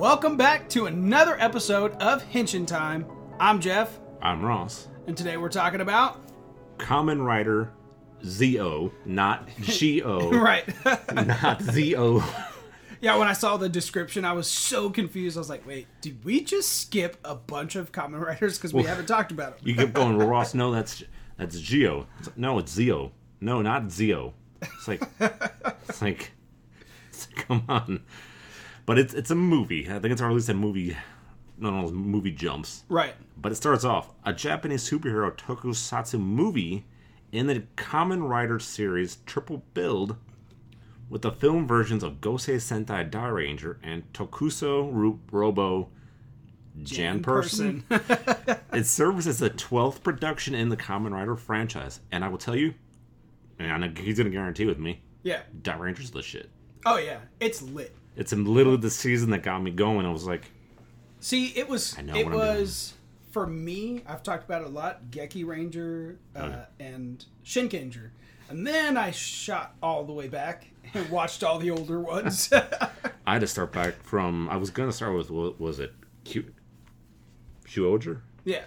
Welcome back to another episode of Henshin Time. I'm Jeff, I'm Ross. and today we're talking about Kamen Rider ZO, not GO, right. not ZO. yeah, when I saw the description, I was so confused. I was like, "Wait, did we just skip a bunch of Kamen Riders because we haven't talked about them?" You keep going, well, Ross. No, that's that's Geo. It's no, it's ZO. No, not ZO. It's like it's like, it's like, come on. But it's it's a movie. I think it's at least a movie. No, no, movie jumps. Right. But it starts off a Japanese superhero tokusatsu movie in the Kamen Rider series triple build with the film versions of Gosei Sentai Dairanger and Tokuso Ru- Robo Jan Person. it serves as the 12th production in the Kamen Rider franchise. And I will tell you, and he's going to guarantee with me, Yeah. Dairanger's the shit. Oh yeah, it's lit. It's literally the season that got me going. I was like, See, it was I know it what was for me. I've talked about it a lot. Geki Ranger uh, Oh, yeah. and Shinkenger, and then I shot all the way back and watched all the older ones. I had to start back from. I was gonna start with what was it? Q. Shuoger? yeah.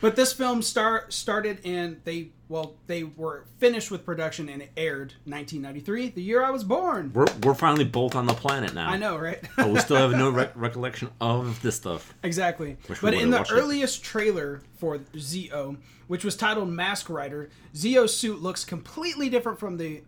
But this film start started and they well they were finished with production and it aired 1993, the year I was born. We're we're finally both on the planet now. I know, right? but we still have no rec- recollection of this stuff. Exactly. But in the watched it. earliest trailer for Zo, which was titled Mask Rider, Zo's suit looks completely different from the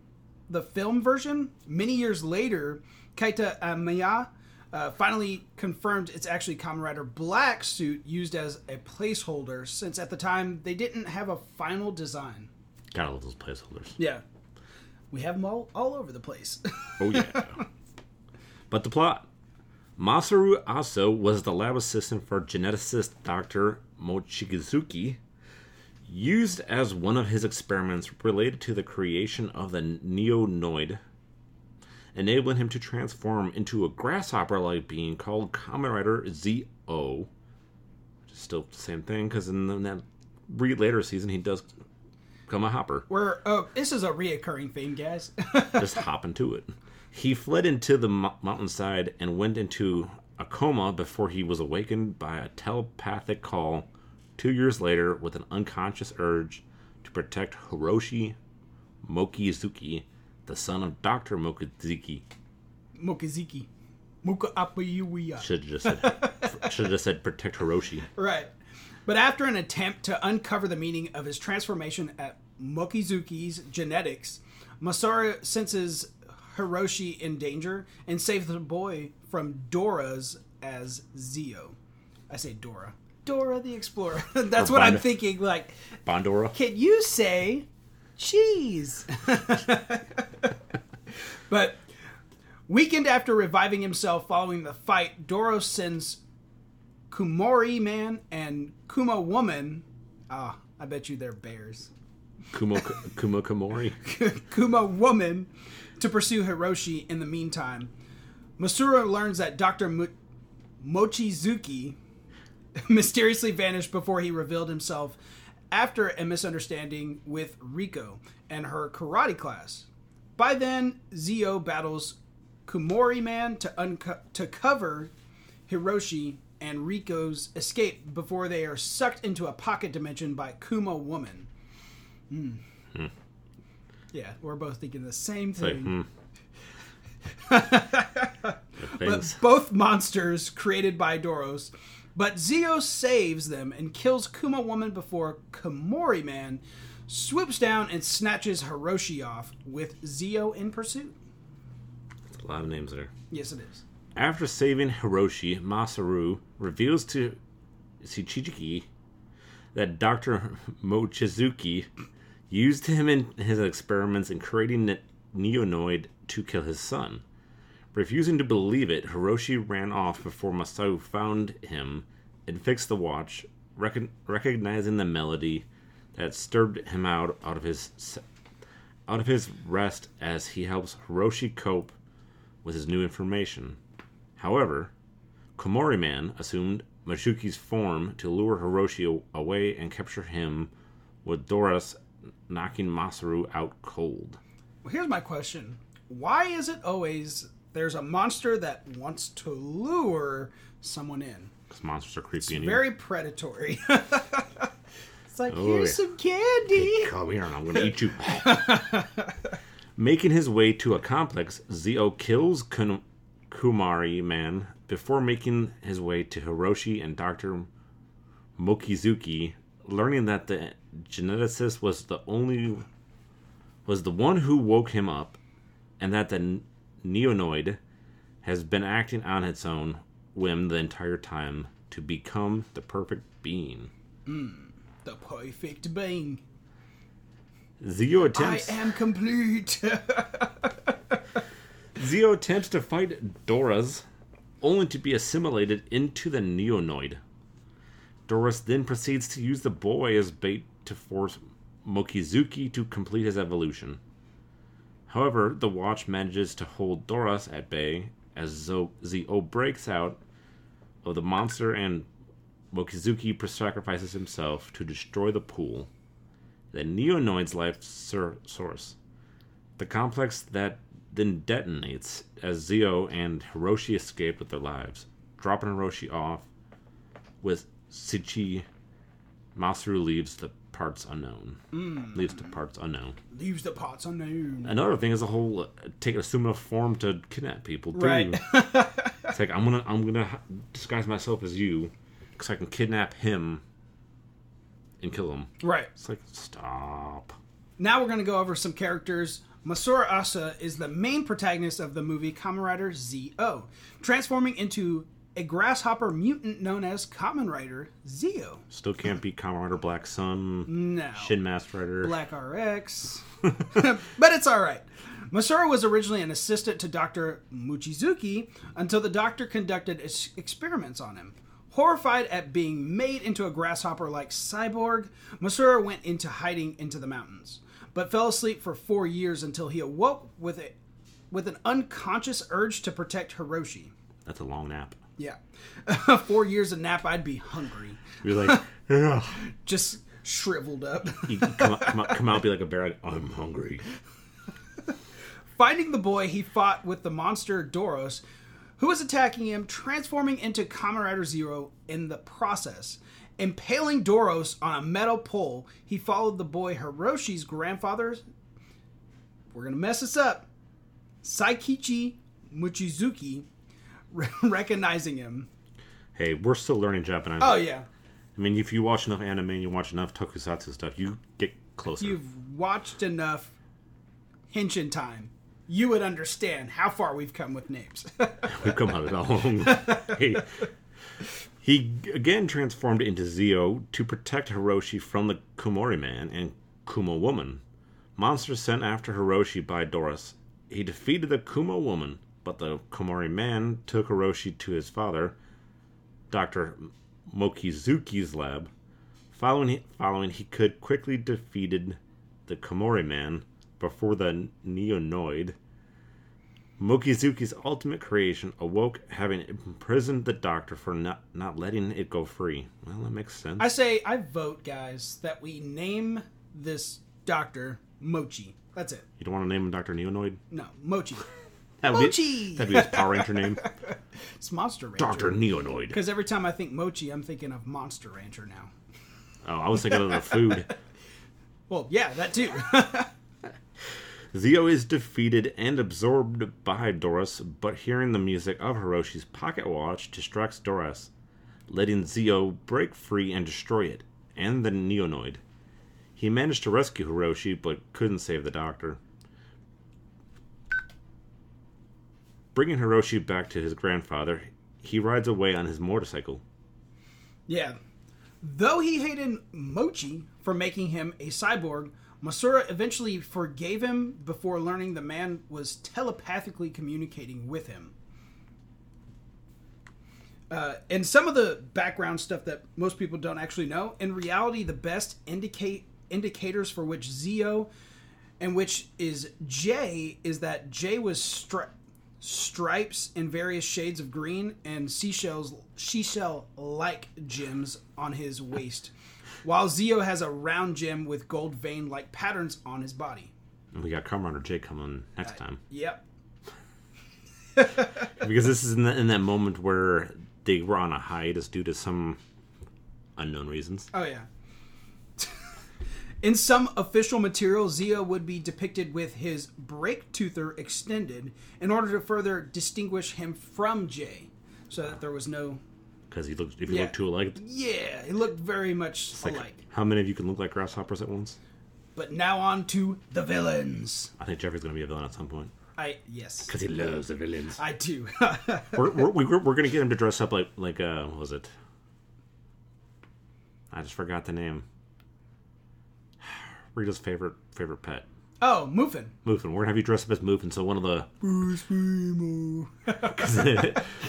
the film version. Many years later, Keita Amemiya uh, finally confirmed it's actually Kamen Rider Black suit used as a placeholder, since at the time they didn't have a final design. Gotta love those placeholders. Yeah. We have them all, all over the place. Oh yeah. but the plot. Masaru Aso was the lab assistant for geneticist Dr. Mochizuki, used as one of his experiments related to the creation of the neonoid, enabling him to transform into a grasshopper-like being called Kamen Rider Z-O. Which is still the same thing, because in that re- later season he does become a hopper We're oh, this is a reoccurring theme, guys. just hop into it. He fled into the mo- mountainside and went into a coma before he was awakened by a telepathic call two years later with an unconscious urge to protect Hiroshi Mokizuki, the son of Dr. Mokizuki. Mokizuki. Muka Apayuya. Should have just said, should have just said protect Hiroshi. Right. But after an attempt to uncover the meaning of his transformation at Mokizuki's genetics, Masaru senses Hiroshi in danger and saves the boy from Doras as Zio. I say Dora. Dora the Explorer. That's Or what I'm thinking. Like, Bondora. can you say cheese? but weekend after reviving himself following the fight, Doro sends Kumori Man and Kuma Woman. Ah, I bet you they're bears. Kumo Kumo Komori. Kuma Woman to pursue Hiroshi in the meantime. Masura learns that Dr. Mo- Mochizuki mysteriously vanished before he revealed himself after a misunderstanding with Riko and her karate class. By then, Zio battles Kumori Man to unco- to cover Hiroshi and Riko's escape before they are sucked into a pocket dimension by Kuma Woman. Hmm. Yeah, we're both thinking the same It's like, thing. hmm. but both monsters created by Doras. But Zio saves them and kills Kuma Woman before Komori Man swoops down and snatches Hiroshi off with Zio in pursuit. a lot of names there. Yes, it is. After saving Hiroshi, Masaru reveals to Shichiki that Dr. Mochizuki used him in his experiments in creating the neonoid to kill his son. Refusing to believe it, Hiroshi ran off before Masaru found him and fixed the watch, recognizing the melody that stirred him out, out of his out of his rest as he helps Hiroshi cope with his new information. However, Komori Man assumed Mashuki's form to lure Hiroshi away and capture him, with Doras knocking Masaru out cold. Well, here's my question: Why is it always there's a monster that wants to lure someone in. Because monsters are creepy and Very predatory. it's like, Oh, here's yeah. some candy. Come here and I'm gonna eat you. Making his way to a complex, Zio kills Kun- Kumari Man before making his way to Hiroshi and Dr. Mokizuki, learning that the geneticist was the only was the one who woke him up, and that the neonoid has been acting on its own whim the entire time to become the perfect being. Hmm, the perfect being. Zio attempts. I am complete. Zio attempts to fight Doras, only to be assimilated into the Neonoid. Doras then proceeds to use the boy as bait to force Mokizuki to complete his evolution. However, the watch manages to hold Doras at bay as Zo- Zio breaks out of the monster and Mokizuki sacrifices himself to destroy the pool, the Neonoid's life sur- source. The complex that then detonates as Zio and Hiroshi escape with their lives, dropping Hiroshi off with Sichi. Masaru leaves the parts unknown. Leaves the parts unknown. Leaves the pots unknown. Another thing is the whole uh, take assume a form to kidnap people. Too. Right. it's like I'm gonna I'm gonna disguise myself as you, because I can kidnap him and kill him. right. It's like stop. Now we're going to go over some characters. Masura Asa is the main protagonist of the movie Kamen Rider Z.O., transforming into a grasshopper mutant known as Kamen Rider Zio. Still can't beat Kamen Rider Black Sun, No. Shin Master Rider. Black RX. but it's all right. Masura was originally an assistant to Dr. Mochizuki until the doctor conducted ex- experiments on him. Horrified at being made into a grasshopper like cyborg, Masura went into hiding into the mountains, but fell asleep for four years until he awoke with a, with an unconscious urge to protect Hiroshi. That's a long nap. Yeah. four years of nap, I'd be hungry. You're like, "Ugh." Just shriveled up. you come out, come out, come out, be like a bear. Like, I'm hungry. Finding the boy, he fought with the monster Doras, who was attacking him, transforming into Kamen Rider Zero in the process. Impaling Doras on a metal pole, he followed the boy Hiroshi's grandfather. We're gonna mess this up. Saikichi Mochizuki, recognizing him. Hey, we're still learning Japanese. Oh yeah, I mean, if you watch enough anime and you watch enough tokusatsu stuff, you get closer. you've watched enough Henshin time. You would understand how far we've come with names. We've come out long. hey. He again transformed into Zio to protect Hiroshi from the Kumori man and Kuma woman. Monsters sent after Hiroshi by Doras. He defeated the Kuma woman, but the Komori man took Hiroshi to his father, Dr. Mokizuki's lab. Following, following he could quickly defeated the Komori man before the Neonoid. Mokizuki's ultimate creation awoke having imprisoned the doctor for not, not letting it go free. Well, that makes sense. I say I vote, guys, that we name this doctor Mochi. That's it. you don't want to name him Dr. Neonoid? No, Mochi. That would Mochi! Be, that'd be his Power Ranger name. It's Monster Rancher. Dr. Neonoid. Because every time I think Mochi, I'm thinking of Monster Rancher now. Oh, I was thinking of the food. Well, yeah, that too. Zio is defeated and absorbed by Doras, but hearing the music of Hiroshi's pocket watch distracts Doras, letting Zio break free and destroy it, and the Neonoid. He managed to rescue Hiroshi, but couldn't save the doctor. Bringing Hiroshi back to his grandfather, he rides away on his motorcycle. yeah. Though he hated Mochi for making him a cyborg, Masura eventually forgave him before learning the man was telepathically communicating with him. Uh, and some of the background stuff that most people don't actually know. In reality, the best indicate indicators for which Zio and which is J is that J was stri- stripes in various shades of green and seashells seashell like gems on his waist, while Zio has a round gem with gold vein like patterns on his body. And we got Kamen Rider J coming next uh, time. Yep. because this is in, the, in that moment where they were on a hiatus due to some unknown reasons. Oh yeah. In some official material, Zia would be depicted with his break toother extended in order to further distinguish him from Jay, so that there was no. Because he looked, if you Yeah. look too alike, Yeah, he looked very much like, alike. how many of you can look like grasshoppers at once? But now on to the villains. I think Jeffrey's going to be a villain at some point. I yes, Because he loves the villains. I do. we're, we're, we- we're, we're going to get him to dress up like, like uh, what was it? I just forgot the name. Rita's favorite favorite pet. oh, Muffin. Muffin. We're gonna have you dress up as Muffin, so one of the Bruce Primo.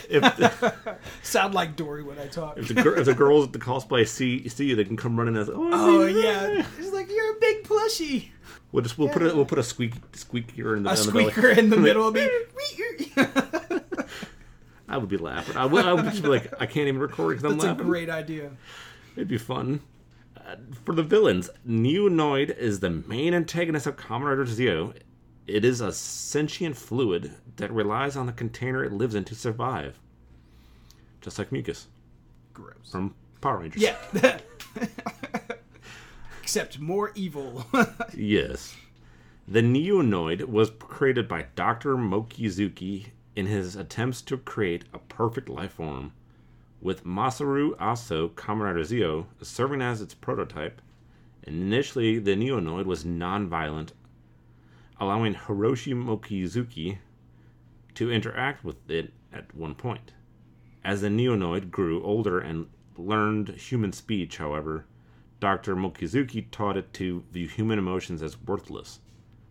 if, Sound like Dory when I talk. if the, if the girls at the cosplay see see you, they can come running as oh, Oh yeah, it's like you're a big plushie. We'll just we'll put a we'll put a squeak squeaker in the A in the belly. squeaker in the middle of me. I would be laughing. I would, I would just be like, I can't even record because I'm laughing. That's a great idea. It'd be fun. For the villains, Neonoid is the main antagonist of Kamen Rider. It is a sentient fluid that relies on the container it lives in to survive. Just like mucus Gross. from Power Rangers. Yeah. Except more evil. Yes. The Neonoid was created by Dr. Mokizuki in his attempts to create a perfect life form, with Masaru Aso Kamen Zeo serving as its prototype. Initially, the Neonoid was non-violent, allowing Hiroshi Mokizuki to interact with it at one point. As the Neonoid grew older and learned human speech, however, Dr. Mokizuki taught it to view human emotions as worthless.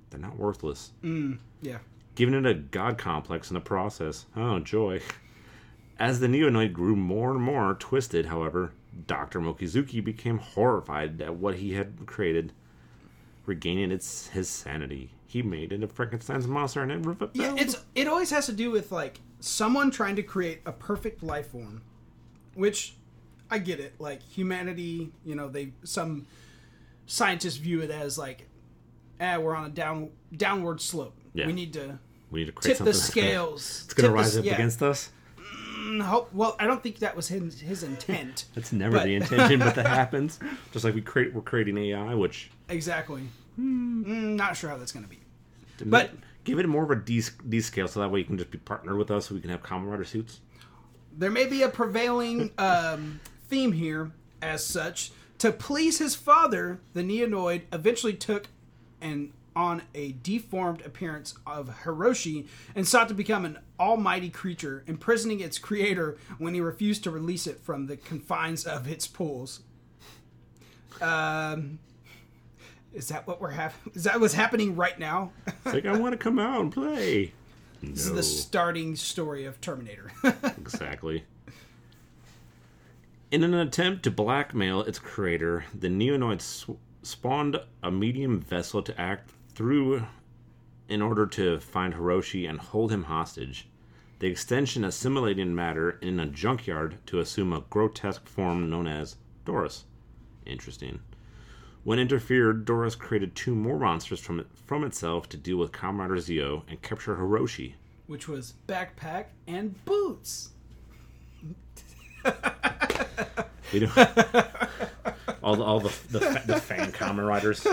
They're not worthless. Mm, yeah. Giving it a god complex in the process. Oh, joy. As the Neonoid grew more and more twisted, however, Dr. Mokizuki became horrified at what he had created. Regaining its his sanity, he made it a Frankenstein's monster and it rebelled. Yeah, it's it always has to do with like someone trying to create a perfect life form, which I get it. Like humanity, you know, they some scientists view it as like, ah, we're on a down downward slope. Yeah. We need to we need to create tip the that's gonna- scales. It's gonna Tip the- rise up yeah. against us. Mm, hope- Well, I don't think that was his, his intent. That's never But- the intention, but that happens. Just like we create, we're creating AI, which exactly. Mm, not sure how that's going to be. But- give it more of a D, D scale, so that way you can just be partnered with us, so we can have Kamen Rider suits. there may be a prevailing um, theme here as such to please his father the neonoid eventually took an on a deformed appearance of hiroshi and sought to become an almighty creature imprisoning its creator when he refused to release it from the confines of its pools um is that what we're having is that what's happening right now It's like I want to come out and play. No, this is the starting story of terminator exactly. In an attempt to blackmail its creator, the Neonoid sw- spawned a medium vessel to act through in order to find Hiroshi and hold him hostage. The extension assimilating matter in a junkyard to assume a grotesque form known as Doras. Interesting. When interfered, Doras created two more monsters from it, from itself to deal with Kamen Zio and capture Hiroshi. which was backpack and boots We do all the all the the, the fan Kamen Riders.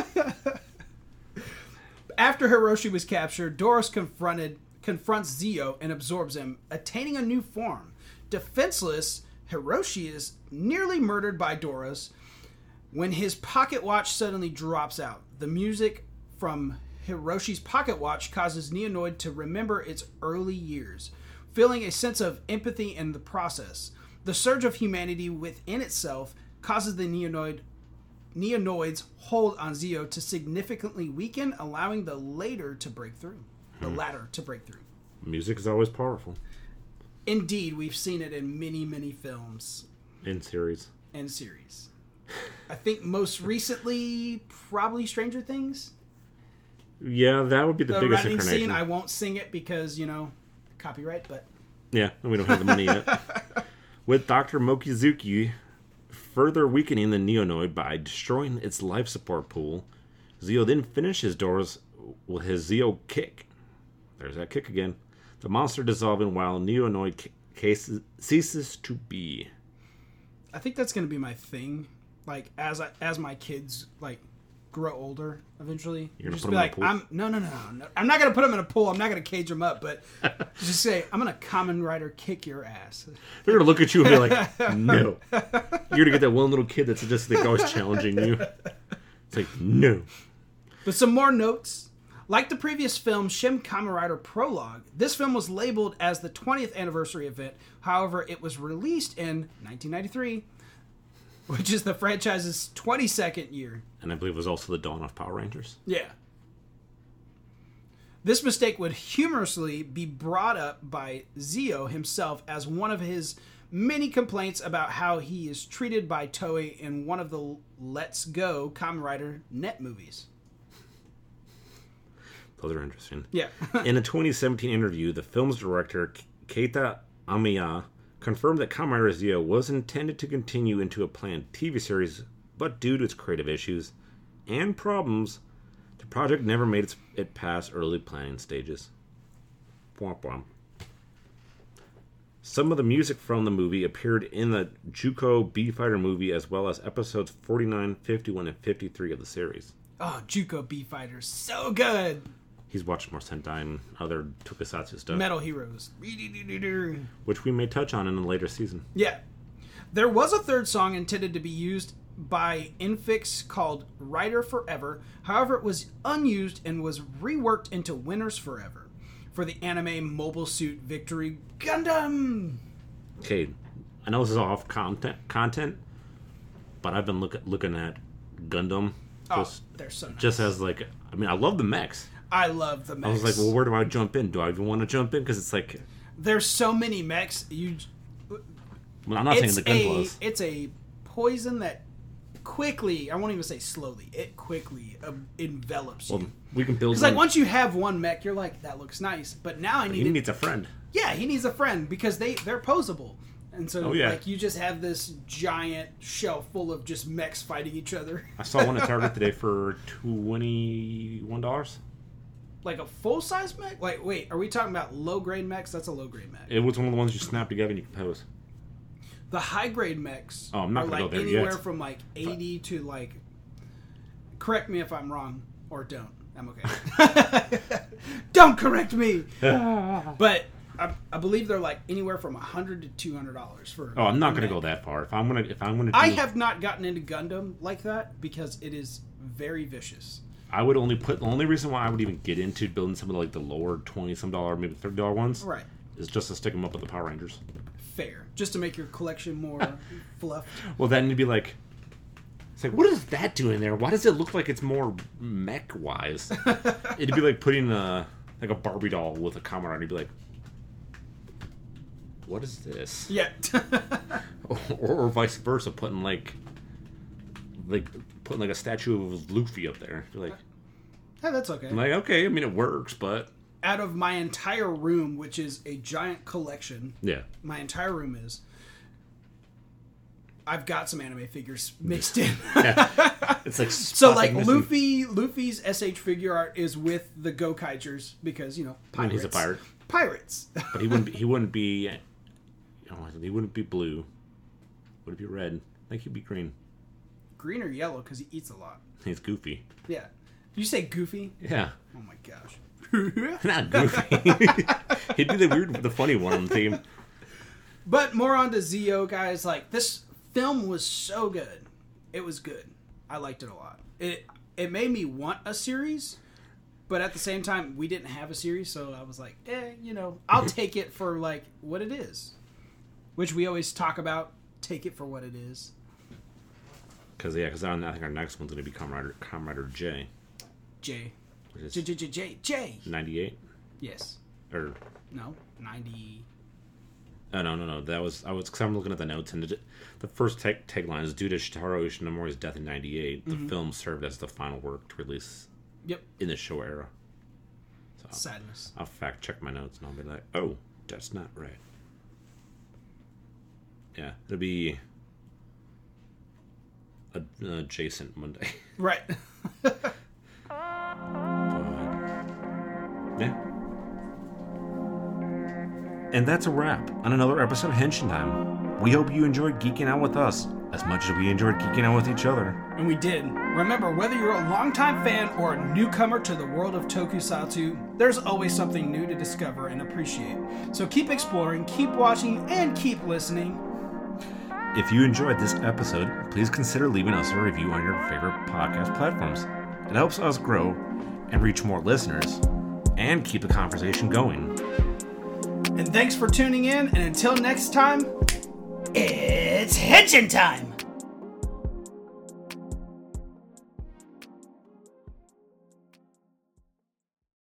After Hiroshi was captured, Doras confronted confronts Zio and absorbs him, attaining a new form. Defenseless, Hiroshi is nearly murdered by Doras when his pocket watch suddenly drops out. The music from Hiroshi's pocket watch causes Neonoid to remember its early years, feeling a sense of empathy in the process. The surge of humanity within itself causes the Neonoid Neonoid's hold on Zeo to significantly weaken, allowing the later to break through. The hmm. latter to break through. Music is always powerful Indeed, we've seen it in many, many films in series. and series. I think most recently, probably Stranger Things. Yeah, that would be the, The biggest incarnation. scene, I won't sing it because, you know, copyright, but Yeah, and we don't have the money yet. With Dr. Mokizuki further weakening the Neonoid by destroying its life support pool, Zeo then finishes Doras with his Zeo kick. There's that kick again. the monster dissolving while Neonoid ca- cases, ceases to be. I think that's gonna be my thing. Like as I, as my kids like grow older eventually, You're gonna just put be 'em in a like, pool? I'm no, no, no, no, no. I'm not gonna put them in a pool. I'm not gonna cage them up, but just say I'm gonna Kamen Rider kick your ass. They're gonna look at you and be like, "No." You're gonna get that one little kid that's just like always challenging you. It's like, no. But some more notes. Like the previous film, Shin Kamen Rider Prologue, this film was labeled as the 20th anniversary event. However, it was released in 1993, which is the franchise's 22nd year. And I believe it was also the dawn of Power Rangers. Yeah. This mistake would humorously be brought up by Zio himself as one of his many complaints about how he is treated by Toei in one of the Let's Go Kamen Rider net movies. Those are interesting. Yeah. In a 2017 interview, the film's director, Keita Amemiya, confirmed that Kamen Rider Zio was intended to continue into a planned TV series, but due to its creative issues and problems, the project never made it past early planning stages. Womp womp. Some of the music from the movie appeared in the Juko B Fighter movie as well as episodes 49, 51, and 53 of the series. oh, Juko B Fighters, so good. He's watched more Sentai and other Tokusatsu stuff, Metal Heroes. which we may touch on in a later season. Yeah. There was a third song intended to be used by Infix called Rider Forever. However, it was unused and was reworked into Winners Forever for the anime Mobile Suit Victory Gundam. Okay, I know this is off content, content, but I've been look, looking at Gundam Oh, just they're so nice. just as like I mean I love the mechs. I love the mechs. I was like, well, where do I jump in? Do I even want to jump in? Because it's like, There's so many mechs. You, well, I'm not saying the gun a blows. it's a poison that quickly. I won't even say slowly. It quickly uh, envelops you. We can build. It's like once you have one mech, you're like, that looks nice. But now I need he it. needs a friend. yeah, he needs a friend because they they're posable, and so Oh, yeah. like you just have this giant shelf full of just mechs fighting each other, I saw one at Target today for twenty one dollars. Like a full size mech. Like, wait, are we talking about low grade mechs? That's a low grade mech. It was one of the ones you snap together and you can pose. The high grade mechs Oh, I'm not are gonna like go there anywhere yet. from like eighty to like. Correct me if I'm wrong, or don't. I'm okay. don't correct me. but I, I believe they're like anywhere from hundred to two hundred dollars for. Oh, I'm not gonna mech. go that far. If I'm gonna, if I'm gonna, do, I have not gotten into Gundam like that because it is very vicious. I would only put the only reason why I would even get into building some of the, like the lower twenty some dollar, maybe thirty dollar ones, Right. is just to stick them up with the Power Rangers. Fair. Just to make your collection more fluffed. Well, then you'd be like, it's like, what is that doing there? Why does it look like it's more mech wise? It'd be like putting a like a Barbie doll with a camera, and you'd be like, what is this? Yeah. Or, or vice versa, putting like like putting like a statue of Luffy up there. You're like, yeah, that's okay. I'm like, okay, I mean it works, but Out of my entire room, which is a giant collection, yeah. my entire room is. I've got some anime figures mixed in. It's like so like missing. Luffy, Luffy's SH figure art is with the Gokaigers because you know pirates. he's a pirate, Pirates. but he wouldn't. Be, he wouldn't be. You know, he wouldn't be blue. Would it be red? I think he'd be green. Green or yellow because he eats a lot. He's goofy. Yeah. You say goofy? Yeah, Oh my gosh. not goofy. he'd be the weird, the funny one on the team. But more on to Zio, guys. Like this film was so good. It was good. I liked it a lot. It it made me want a series, but at the same time, we didn't have a series, so I was like, eh, you know, I'll take it for like what it is, which we always talk about. Take it for what it is. Because yeah, because I think our next one's gonna be Comrade Comrade J, J J J J J J. ninety eight Yes. or No. Ninety. Oh no, no, no. That was I was because I'm looking at the notes and the, the first tag, tagline is due to Shotaro Ishinomori's death in '98. The mm-hmm. film served as the final work to release Yep. in the show era. Sadness. I'll fact check my notes and I'll be like, oh, that's not right. Yeah, it'll be adjacent Monday. Right. but yeah, And that's a wrap on another episode of Henshin Time. We hope you enjoyed geeking out with us as much as we enjoyed geeking out with each other. And we did. Remember, whether you're a longtime fan or a newcomer to the world of tokusatsu, there's always something new to discover and appreciate. So keep exploring, keep watching, and keep listening. If you enjoyed this episode, please consider leaving us a review on your favorite podcast platforms. It helps us grow and reach more listeners and keep the conversation going. And thanks for tuning in, and until next time, it's Henshin time!